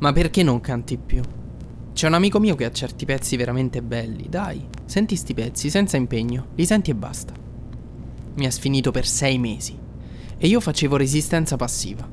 Ma perché non canti più? C'è un amico mio che ha certi pezzi veramente belli. Dai, senti sti pezzi senza impegno, li senti e basta. Mi ha sfinito per sei mesi e io facevo resistenza passiva.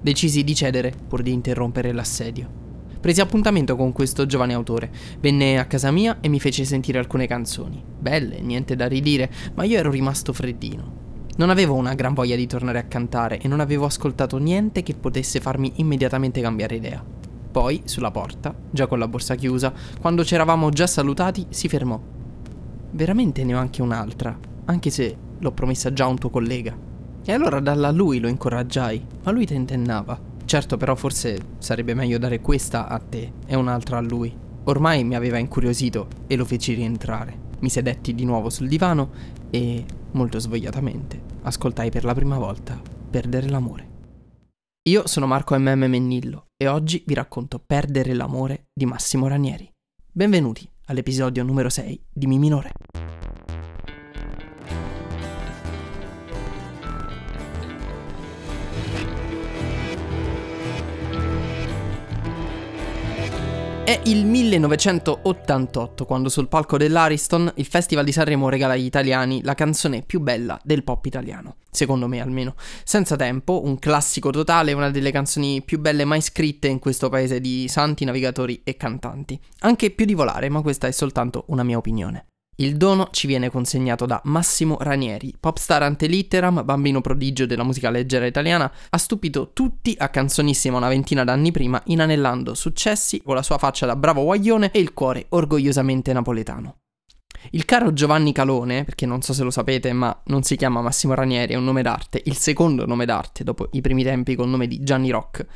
Decisi di cedere pur di interrompere l'assedio. Presi appuntamento con questo giovane autore, venne a casa mia e mi fece sentire alcune canzoni. Belle, niente da ridire, ma io ero rimasto freddino. Non avevo una gran voglia di tornare a cantare e non avevo ascoltato niente che potesse farmi immediatamente cambiare idea. Poi, sulla porta, già con la borsa chiusa, quando ci eravamo già salutati, si fermò. Veramente ne ho anche un'altra, anche se l'ho promessa già a un tuo collega. E allora dalla lui lo incoraggiai, ma lui tentennava. Certo, però forse sarebbe meglio dare questa a te e un'altra a lui. Ormai mi aveva incuriosito e lo feci rientrare. Mi sedetti di nuovo sul divano e, molto svogliatamente, ascoltai per la prima volta Perdere l'amore. Io sono Marco MM Mennillo e oggi vi racconto Perdere l'amore di Massimo Ranieri. Benvenuti all'episodio numero 6 di Mi Minore. È il 1988 quando sul palco dell'Ariston il Festival di Sanremo regala agli italiani la canzone più bella del pop italiano, secondo me almeno. Senza tempo, un classico totale, una delle canzoni più belle mai scritte in questo paese di santi, navigatori e cantanti. Anche più di volare, ma questa è soltanto una mia opinione. Il dono ci viene consegnato da Massimo Ranieri, popstar ante litteram, bambino prodigio della musica leggera italiana, ha stupito tutti a canzonissima una ventina d'anni prima, inanellando successi con la sua faccia da bravo guaglione e il cuore orgogliosamente napoletano. Il caro Giovanni Calone, perché non so se lo sapete, ma non si chiama Massimo Ranieri, è un nome d'arte, il secondo nome d'arte dopo i primi tempi col nome di Gianni Rock,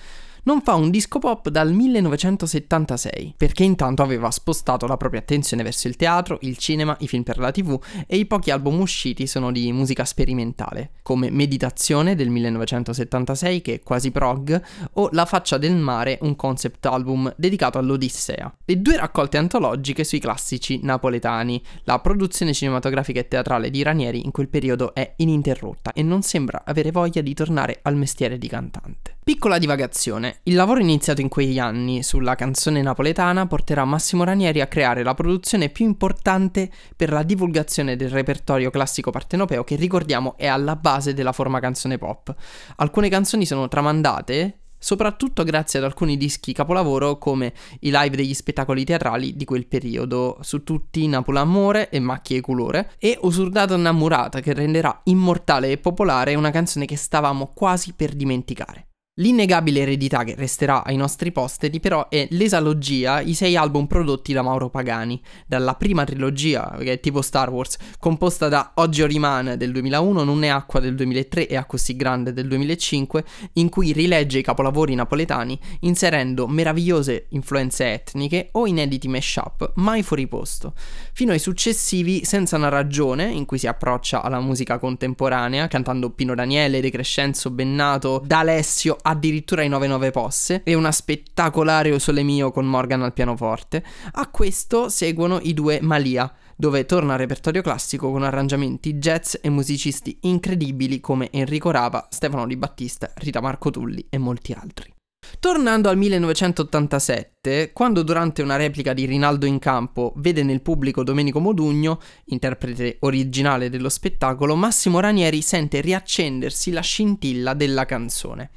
non fa un disco pop dal 1976, perché intanto aveva spostato la propria attenzione verso il teatro, il cinema, i film per la tv e i pochi album usciti sono di musica sperimentale, come Meditazione del 1976 che è quasi prog, o La faccia del mare, un concept album dedicato all'Odissea. Le due raccolte antologiche sui classici napoletani. La produzione cinematografica e teatrale di Ranieri in quel periodo è ininterrotta e non sembra avere voglia di tornare al mestiere di cantante. Piccola divagazione, il lavoro iniziato in quegli anni sulla canzone napoletana porterà Massimo Ranieri a creare la produzione più importante per la divulgazione del repertorio classico partenopeo che ricordiamo è alla base della forma canzone pop. Alcune canzoni sono tramandate soprattutto grazie ad alcuni dischi capolavoro come i live degli spettacoli teatrali di quel periodo, su tutti Napoli Amore e Macchie e Colore, e Usurdato Innamorata che renderà immortale e popolare una canzone che stavamo quasi per dimenticare. L'innegabile eredità che resterà ai nostri posteri però è l'esalogia, i sei album prodotti da Mauro Pagani, dalla prima trilogia, che è tipo Star Wars, composta da Oggi rimane del 2001, Non è acqua del 2003 e A così grande del 2005, in cui rilegge i capolavori napoletani inserendo meravigliose influenze etniche o inediti mashup mai fuori posto, fino ai successivi Senza una ragione, in cui si approccia alla musica contemporanea, cantando Pino Daniele, De Crescenzo, Bennato, D'Alessio, addirittura i 99 posse e una spettacolare O Sole Mio con Morgan al pianoforte. A questo seguono i due Malia, dove torna al repertorio classico con arrangiamenti jazz e musicisti incredibili come Enrico Rava, Stefano Di Battista, Rita Marco Tulli e molti altri. Tornando al 1987, quando durante una replica di Rinaldo in campo vede nel pubblico Domenico Modugno, interprete originale dello spettacolo, Massimo Ranieri sente riaccendersi la scintilla della canzone.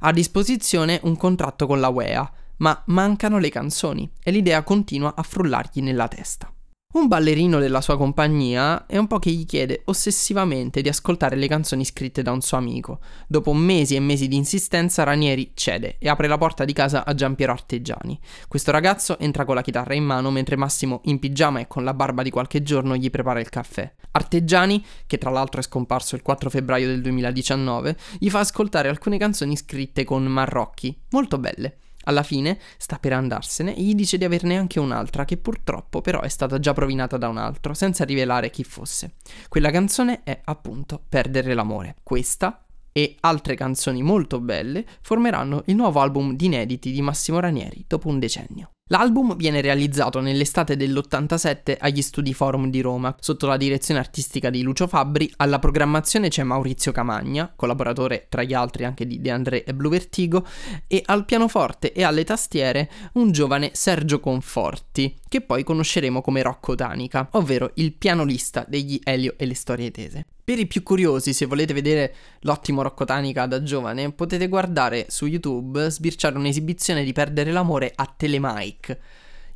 Ha a disposizione un contratto con la UEA, ma mancano le canzoni e l'idea continua a frullargli nella testa. Un ballerino della sua compagnia è un po' che gli chiede ossessivamente di ascoltare le canzoni scritte da un suo amico. Dopo mesi e mesi di insistenza, Ranieri cede e apre la porta di casa a Giampiero Arteggiani. Questo ragazzo entra con la chitarra in mano mentre Massimo, in pigiama e con la barba di qualche giorno, gli prepara il caffè. Arteggiani, che tra l'altro è scomparso il 4 febbraio del 2019, gli fa ascoltare alcune canzoni scritte con Marrocchi, molto belle. Alla fine sta per andarsene e gli dice di averne anche un'altra che purtroppo però è stata già provinata da un altro, senza rivelare chi fosse. Quella canzone è appunto Perdere l'amore. Questa e altre canzoni molto belle formeranno il nuovo album di inediti di Massimo Ranieri dopo un decennio. L'album viene realizzato nell'estate dell'87 agli Studi Forum di Roma, sotto la direzione artistica di Lucio Fabbri. Alla programmazione c'è Maurizio Camagna, collaboratore tra gli altri anche di De André e Blue Vertigo, e al pianoforte e alle tastiere un giovane Sergio Conforti, che poi conosceremo come Rocco Tanica, ovvero il pianolista degli Elio e le storie tese. Per i più curiosi, se volete vedere l'ottimo Rocco Tanica da giovane, potete guardare su YouTube, sbirciare un'esibizione di Perdere l'amore a Telemike,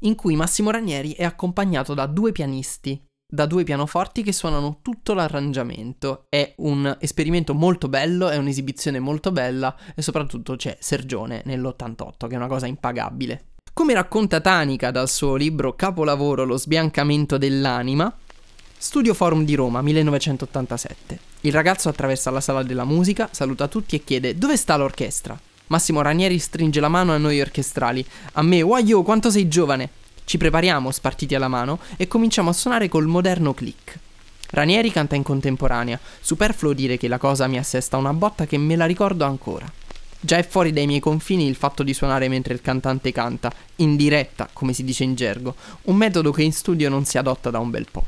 in cui Massimo Ranieri è accompagnato da due pianisti, da due pianoforti che suonano tutto l'arrangiamento. È un esperimento molto bello, è un'esibizione molto bella e soprattutto c'è Sergione nell'88, che è una cosa impagabile. Come racconta Tanica dal suo libro capolavoro Lo sbiancamento dell'anima, Studio Forum di Roma, 1987. Il ragazzo attraversa la sala della musica, saluta tutti e chiede dove sta l'orchestra. Massimo Ranieri stringe la mano a noi orchestrali. A me, wow, quanto sei giovane! Ci prepariamo, spartiti alla mano, e cominciamo a suonare col moderno click. Ranieri canta in contemporanea. Superfluo dire che la cosa mi assesta una botta che me la ricordo ancora. Già è fuori dai miei confini il fatto di suonare mentre il cantante canta, in diretta, come si dice in gergo, un metodo che in studio non si adotta da un bel po'.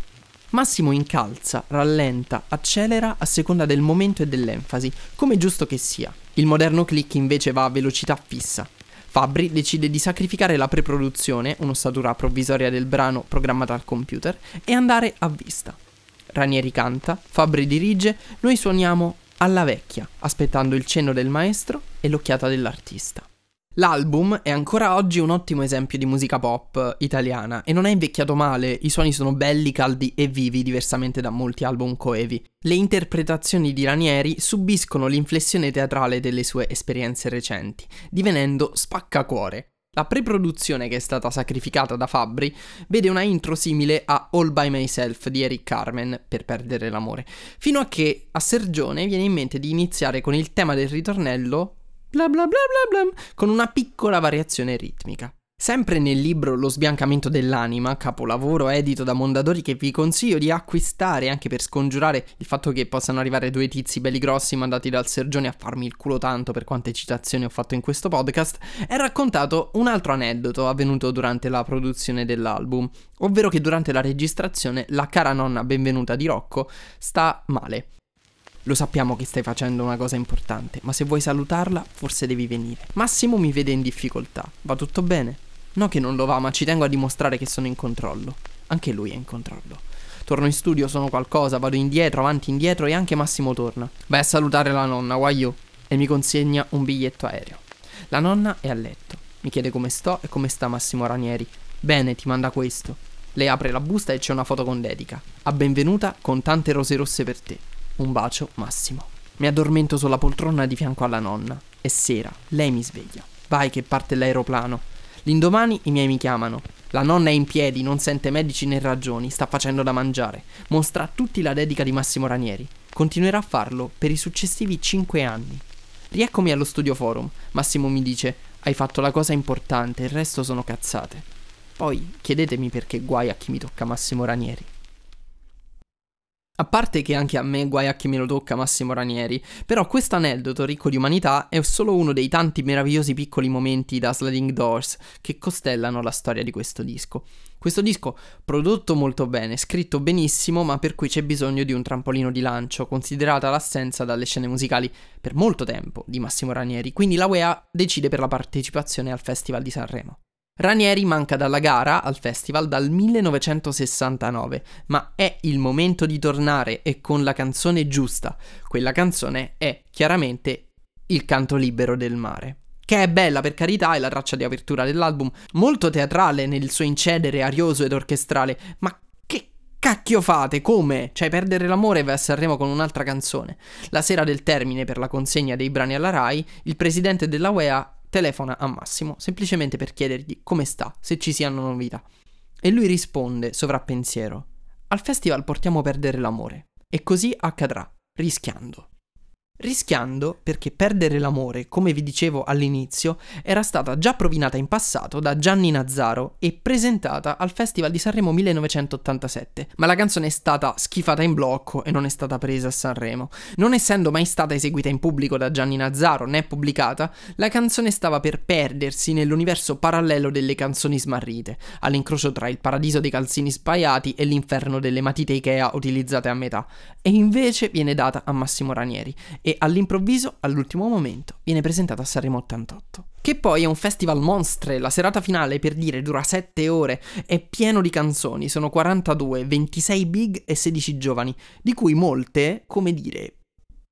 Massimo incalza, rallenta, accelera a seconda del momento e dell'enfasi, come giusto che sia. Il moderno click invece va a velocità fissa. Fabri decide di sacrificare la preproduzione, un'ossatura provvisoria del brano programmata al computer, e andare a vista. Ranieri canta, Fabri dirige, noi suoniamo alla vecchia, aspettando il cenno del maestro e l'occhiata dell'artista. L'album è ancora oggi un ottimo esempio di musica pop italiana e non è invecchiato male, i suoni sono belli, caldi e vivi diversamente da molti album coevi. Le interpretazioni di Ranieri subiscono l'inflessione teatrale delle sue esperienze recenti, divenendo spaccacuore. La preproduzione che è stata sacrificata da Fabri vede una intro simile a All By Myself di Eric Carmen per perdere l'amore, fino a che a Sergione viene in mente di iniziare con il tema del ritornello bla bla bla bla bla, con una piccola variazione ritmica. Sempre nel libro Lo sbiancamento dell'anima, capolavoro edito da Mondadori che vi consiglio di acquistare anche per scongiurare il fatto che possano arrivare due tizi belli grossi mandati dal Sergione a farmi il culo tanto per quante citazioni ho fatto in questo podcast, è raccontato un altro aneddoto avvenuto durante la produzione dell'album, ovvero che durante la registrazione la cara nonna benvenuta di Rocco sta male lo sappiamo che stai facendo una cosa importante, ma se vuoi salutarla, forse devi venire. Massimo mi vede in difficoltà. Va tutto bene? No che non lo va, ma ci tengo a dimostrare che sono in controllo. Anche lui è in controllo. Torno in studio, sono qualcosa, vado indietro, avanti, indietro e anche Massimo torna. Vai a salutare la nonna, guaio, e mi consegna un biglietto aereo. La nonna è a letto. Mi chiede come sto e come sta Massimo Ranieri. Bene, ti manda questo. Lei apre la busta e c'è una foto con dedica. A benvenuta con tante rose rosse per te. Un bacio, Massimo. Mi addormento sulla poltrona di fianco alla nonna. È sera, lei mi sveglia. Vai che parte l'aeroplano. L'indomani i miei mi chiamano. La nonna è in piedi, non sente medici né ragioni, sta facendo da mangiare. Mostra a tutti la dedica di Massimo Ranieri. Continuerà a farlo per i successivi cinque anni. Rieccomi allo studio forum. Massimo mi dice: Hai fatto la cosa importante, il resto sono cazzate. Poi chiedetemi perché guai a chi mi tocca Massimo Ranieri. A parte che anche a me guai a chi me lo tocca Massimo Ranieri, però questo aneddoto ricco di umanità è solo uno dei tanti meravigliosi piccoli momenti da Sliding Doors che costellano la storia di questo disco. Questo disco prodotto molto bene, scritto benissimo, ma per cui c'è bisogno di un trampolino di lancio, considerata l'assenza dalle scene musicali per molto tempo di Massimo Ranieri, quindi la UEA decide per la partecipazione al Festival di Sanremo. Ranieri manca dalla gara al festival dal 1969, ma è il momento di tornare e con la canzone giusta. Quella canzone è chiaramente Il canto libero del mare. Che è bella per carità, è la traccia di apertura dell'album, molto teatrale nel suo incedere arioso ed orchestrale, ma che cacchio fate? Come? Cioè perdere l'amore vai a Sanremo con un'altra canzone. La sera del termine per la consegna dei brani alla RAI, il presidente della UEA telefona a Massimo semplicemente per chiedergli come sta, se ci siano novità. E lui risponde, sovrappensiero, al festival portiamo a perdere l'amore. E così accadrà, rischiando. Rischiando perché perdere l'amore, come vi dicevo all'inizio, era stata già provinata in passato da Gianni Nazzaro e presentata al Festival di Sanremo 1987, ma la canzone è stata schifata in blocco e non è stata presa a Sanremo. Non essendo mai stata eseguita in pubblico da Gianni Nazzaro né pubblicata, la canzone stava per perdersi nell'universo parallelo delle canzoni smarrite, all'incrocio tra il paradiso dei calzini spaiati e l'inferno delle matite Ikea utilizzate a metà, e invece viene data a Massimo Ranieri e all'improvviso, all'ultimo momento, viene presentata a Sanremo 88. Che poi è un festival monstre, la serata finale per dire dura 7 ore, è pieno di canzoni, sono 42, 26 big e 16 giovani, di cui molte, come dire,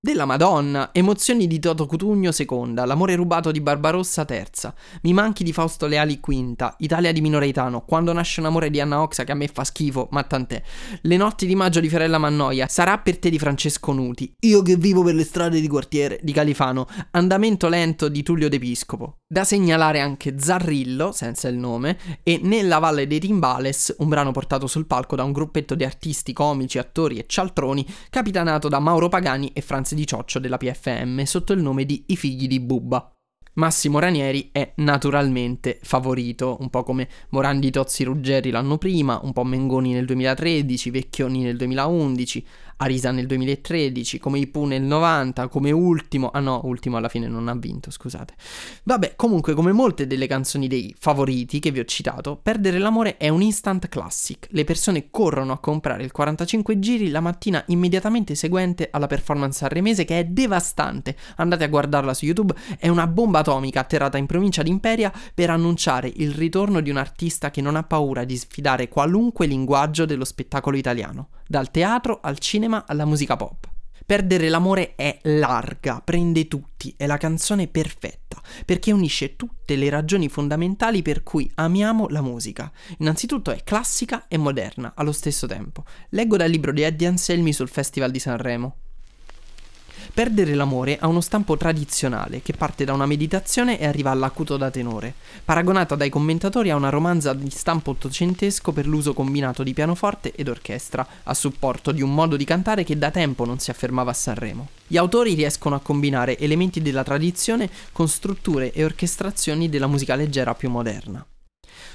della Madonna, Emozioni di Toto Cutugno seconda, L'amore rubato di Barbarossa terza, Mi manchi di Fausto Leali quinta, Italia di Minoreitano, Quando nasce un amore di Anna Oxa che a me fa schifo, ma tant'è, Le notti di maggio di Fiorella Mannoia, Sarà per te di Francesco Nuti, Io che vivo per le strade di quartiere. Di Califano, Andamento lento di Tullio D'Episcopo. Da segnalare anche Zarrillo, senza il nome, e Nella Valle dei Timbales, un brano portato sul palco da un gruppetto di artisti, comici, attori e cialtroni, capitanato da Mauro Pagani e Franz di cioccio della PFM sotto il nome di I figli di Bubba. Massimo Ranieri è naturalmente favorito, un po' come Morandi Tozzi Ruggeri l'anno prima, un po' Mengoni nel 2013, Vecchioni nel 2011, Arisa nel 2013, come Ipu nel 90, come ultimo, ah no, ultimo alla fine non ha vinto, scusate. Vabbè, comunque come molte delle canzoni dei favoriti che vi ho citato, Perdere l'amore è un instant classic. Le persone corrono a comprare il 45 giri la mattina immediatamente seguente alla performance arremese che è devastante. Andate a guardarla su YouTube, è una bomba atomica atterrata in provincia di Imperia per annunciare il ritorno di un artista che non ha paura di sfidare qualunque linguaggio dello spettacolo italiano, dal teatro al cinema cinema alla musica pop. Perdere l'amore è larga, prende tutti, è la canzone perfetta, perché unisce tutte le ragioni fondamentali per cui amiamo la musica. Innanzitutto è classica e moderna allo stesso tempo. Leggo dal libro di Eddie Anselmi sul Festival di Sanremo. Perdere l'amore ha uno stampo tradizionale che parte da una meditazione e arriva all'acuto da tenore, paragonata dai commentatori a una romanza di stampo ottocentesco per l'uso combinato di pianoforte ed orchestra, a supporto di un modo di cantare che da tempo non si affermava a Sanremo. Gli autori riescono a combinare elementi della tradizione con strutture e orchestrazioni della musica leggera più moderna.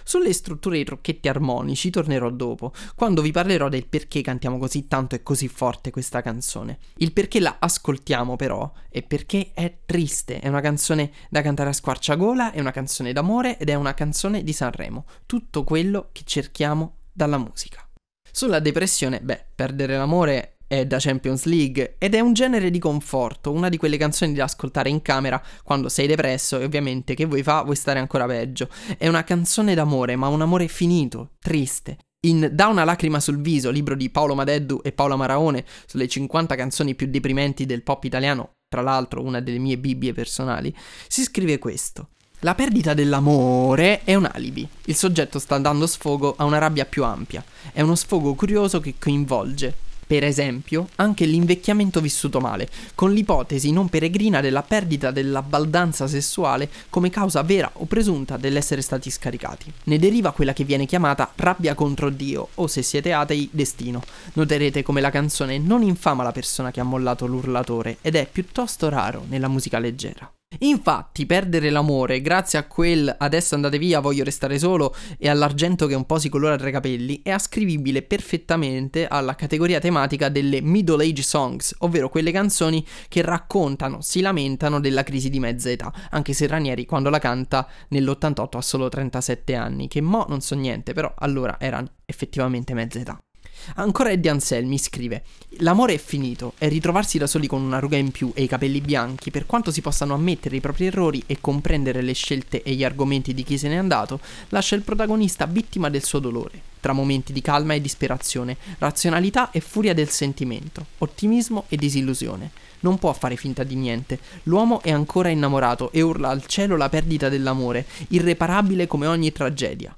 Sulle strutture e i trucchetti armonici tornerò dopo, quando vi parlerò del perché cantiamo così tanto e così forte questa canzone. Il perché la ascoltiamo però è perché è triste, è una canzone da cantare a squarciagola, è una canzone d'amore ed è una canzone di Sanremo. Tutto quello che cerchiamo dalla musica. Sulla depressione, beh, perdere l'amore è da Champions League ed è un genere di conforto, una di quelle canzoni da ascoltare in camera quando sei depresso e ovviamente che vuoi fa vuoi stare ancora peggio. È una canzone d'amore, ma un amore finito, triste. In Da una lacrima sul viso, libro di Paolo Madeddu e Paola Maraone sulle 50 canzoni più deprimenti del pop italiano, tra l'altro una delle mie bibbie personali, si scrive questo. La perdita dell'amore è un alibi. Il soggetto sta dando sfogo a una rabbia più ampia. È uno sfogo curioso che coinvolge, per esempio, anche l'invecchiamento vissuto male, con l'ipotesi non peregrina della perdita della baldanza sessuale come causa vera o presunta dell'essere stati scaricati. Ne deriva quella che viene chiamata rabbia contro Dio o, se siete atei, destino. Noterete come la canzone non infama la persona che ha mollato l'urlatore ed è piuttosto raro nella musica leggera. Infatti, perdere l'amore grazie a quel adesso andate via, voglio restare solo e all'argento che un po' si colora tra i capelli è ascrivibile perfettamente alla categoria tematica delle middle age songs, ovvero quelle canzoni che raccontano, si lamentano della crisi di mezza età, anche se Ranieri quando la canta nell'88 ha solo 37 anni, che mo non so niente, però allora era effettivamente mezza età. Ancora Eddie Anselmi scrive: L'amore è finito e ritrovarsi da soli con una ruga in più e i capelli bianchi, per quanto si possano ammettere i propri errori e comprendere le scelte e gli argomenti di chi se n'è andato, lascia il protagonista vittima del suo dolore, tra momenti di calma e disperazione, razionalità e furia del sentimento, ottimismo e disillusione. Non può fare finta di niente. L'uomo è ancora innamorato e urla al cielo la perdita dell'amore, irreparabile come ogni tragedia.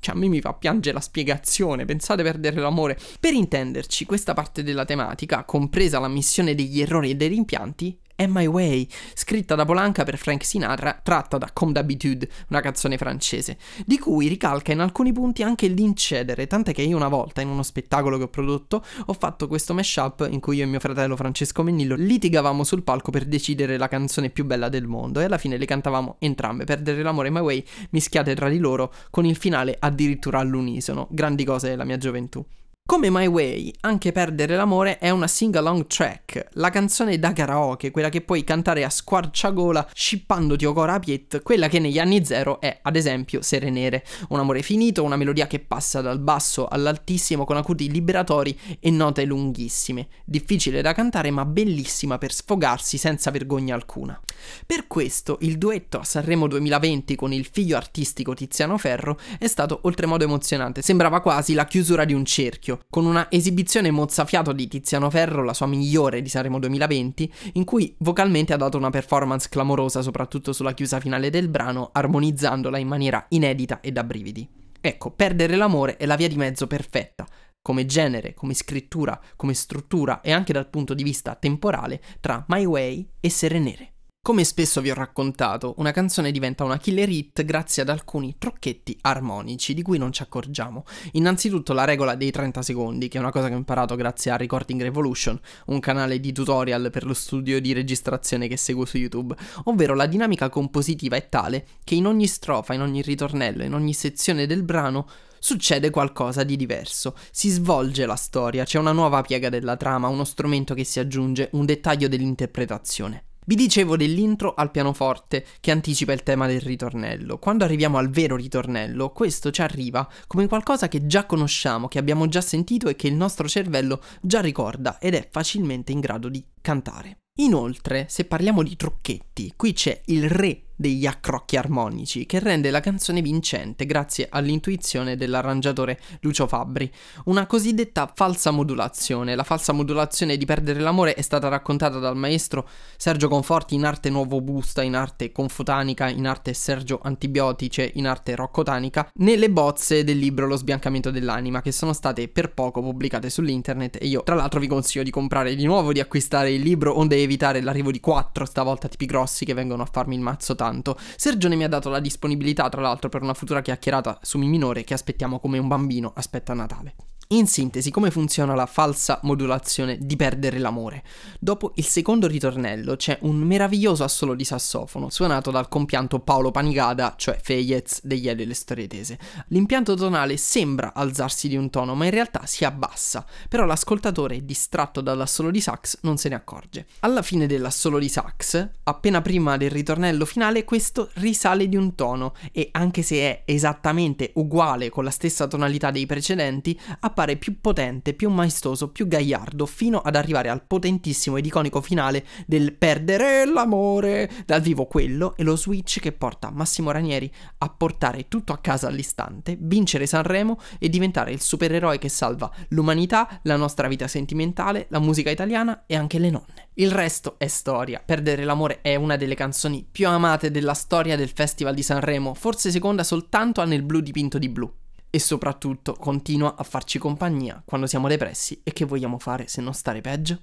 Cioè, a me mi fa piangere la spiegazione, pensate perdere l'amore. Per intenderci, questa parte della tematica, compresa l'ammissione degli errori e dei rimpianti, È My Way, scritta da Polanca per Frank Sinatra, tratta da Comme d'habitude, una canzone francese, di cui ricalca in alcuni punti anche l'incedere, tant'è che io una volta in uno spettacolo che ho prodotto ho fatto questo mashup in cui io e mio fratello Francesco Mennillo litigavamo sul palco per decidere la canzone più bella del mondo e alla fine le cantavamo entrambe, Perdere l'amore e My Way mischiate tra di loro con il finale addirittura all'unisono, grandi cose della mia gioventù. Come My Way, anche Perdere l'amore è una sing-along track, la canzone da karaoke, quella che puoi cantare a squarciagola scippandoti o cora piet, quella che negli anni zero è, ad esempio, Serenere, un amore finito, una melodia che passa dal basso all'altissimo con acuti liberatori e note lunghissime, difficile da cantare ma bellissima per sfogarsi senza vergogna alcuna. Per questo il duetto a Sanremo 2020 con il figlio artistico Tiziano Ferro è stato oltremodo emozionante, sembrava quasi la chiusura di un cerchio, con una esibizione mozzafiato di Tiziano Ferro, la sua migliore di Sanremo 2020, in cui vocalmente ha dato una performance clamorosa soprattutto sulla chiusa finale del brano, armonizzandola in maniera inedita e da brividi. Ecco, perdere l'amore è la via di mezzo perfetta, come genere, come scrittura, come struttura e anche dal punto di vista temporale tra My Way e Serenere. Come spesso vi ho raccontato, una canzone diventa una killer hit grazie ad alcuni trucchetti armonici di cui non ci accorgiamo. Innanzitutto la regola dei 30 secondi, che è una cosa che ho imparato grazie a Recording Revolution, un canale di tutorial per lo studio di registrazione che seguo su YouTube, ovvero la dinamica compositiva è tale che in ogni strofa, in ogni ritornello, in ogni sezione del brano succede qualcosa di diverso. Si svolge la storia, c'è una nuova piega della trama, uno strumento che si aggiunge, un dettaglio dell'interpretazione. Vi dicevo dell'intro al pianoforte che anticipa il tema del ritornello. Quando arriviamo al vero ritornello, questo ci arriva come qualcosa che già conosciamo, che abbiamo già sentito e che il nostro cervello già ricorda ed è facilmente in grado di cantare. Inoltre, se parliamo di trucchetti, qui c'è il re degli accrocchi armonici che rende la canzone vincente grazie all'intuizione dell'arrangiatore Lucio Fabbri. Una cosiddetta falsa modulazione. La falsa modulazione di Perdere l'amore è stata raccontata dal maestro Sergio Conforti in arte Nuovo Busta, in arte Confotanica, in arte Sergio Antibiotice, in arte Roccotanica, nelle bozze del libro Lo sbiancamento dell'anima che sono state per poco pubblicate sull'internet e io tra l'altro vi consiglio di comprare di nuovo, di acquistare il libro onde evitare l'arrivo di quattro stavolta tipi grossi che vengono a farmi il mazzo tanto tanto. Sergione mi ha dato la disponibilità, tra l'altro, per una futura chiacchierata su Mi minore che aspettiamo come un bambino aspetta Natale. In sintesi, come funziona la falsa modulazione di perdere l'amore? Dopo il secondo ritornello c'è un meraviglioso assolo di sassofono suonato dal compianto Paolo Panigada, cioè Feyez degli Eli le storie tese. L'impianto tonale sembra alzarsi di un tono, ma in realtà si abbassa, però l'ascoltatore, distratto dall'assolo di sax, non se ne accorge. Alla fine dell'assolo di sax, appena prima del ritornello finale, questo risale di un tono e anche se è esattamente uguale con la stessa tonalità dei precedenti, appare appare più potente, più maestoso, più gagliardo, fino ad arrivare al potentissimo ed iconico finale del perdere l'amore. Dal vivo quello è lo switch che porta Massimo Ranieri a portare tutto a casa all'istante, vincere Sanremo e diventare il supereroe che salva l'umanità, la nostra vita sentimentale, la musica italiana e anche le nonne. Il resto è storia. Perdere l'amore è una delle canzoni più amate della storia del Festival di Sanremo, forse seconda soltanto a Nel blu dipinto di blu e soprattutto continua a farci compagnia quando siamo depressi e che vogliamo fare se non stare peggio?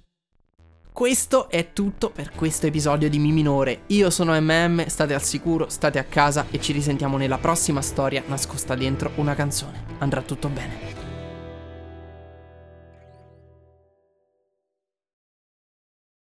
Questo è tutto per questo episodio di Mi Minore. Io sono MM, state al sicuro, state a casa e ci risentiamo nella prossima storia nascosta dentro una canzone. Andrà tutto bene.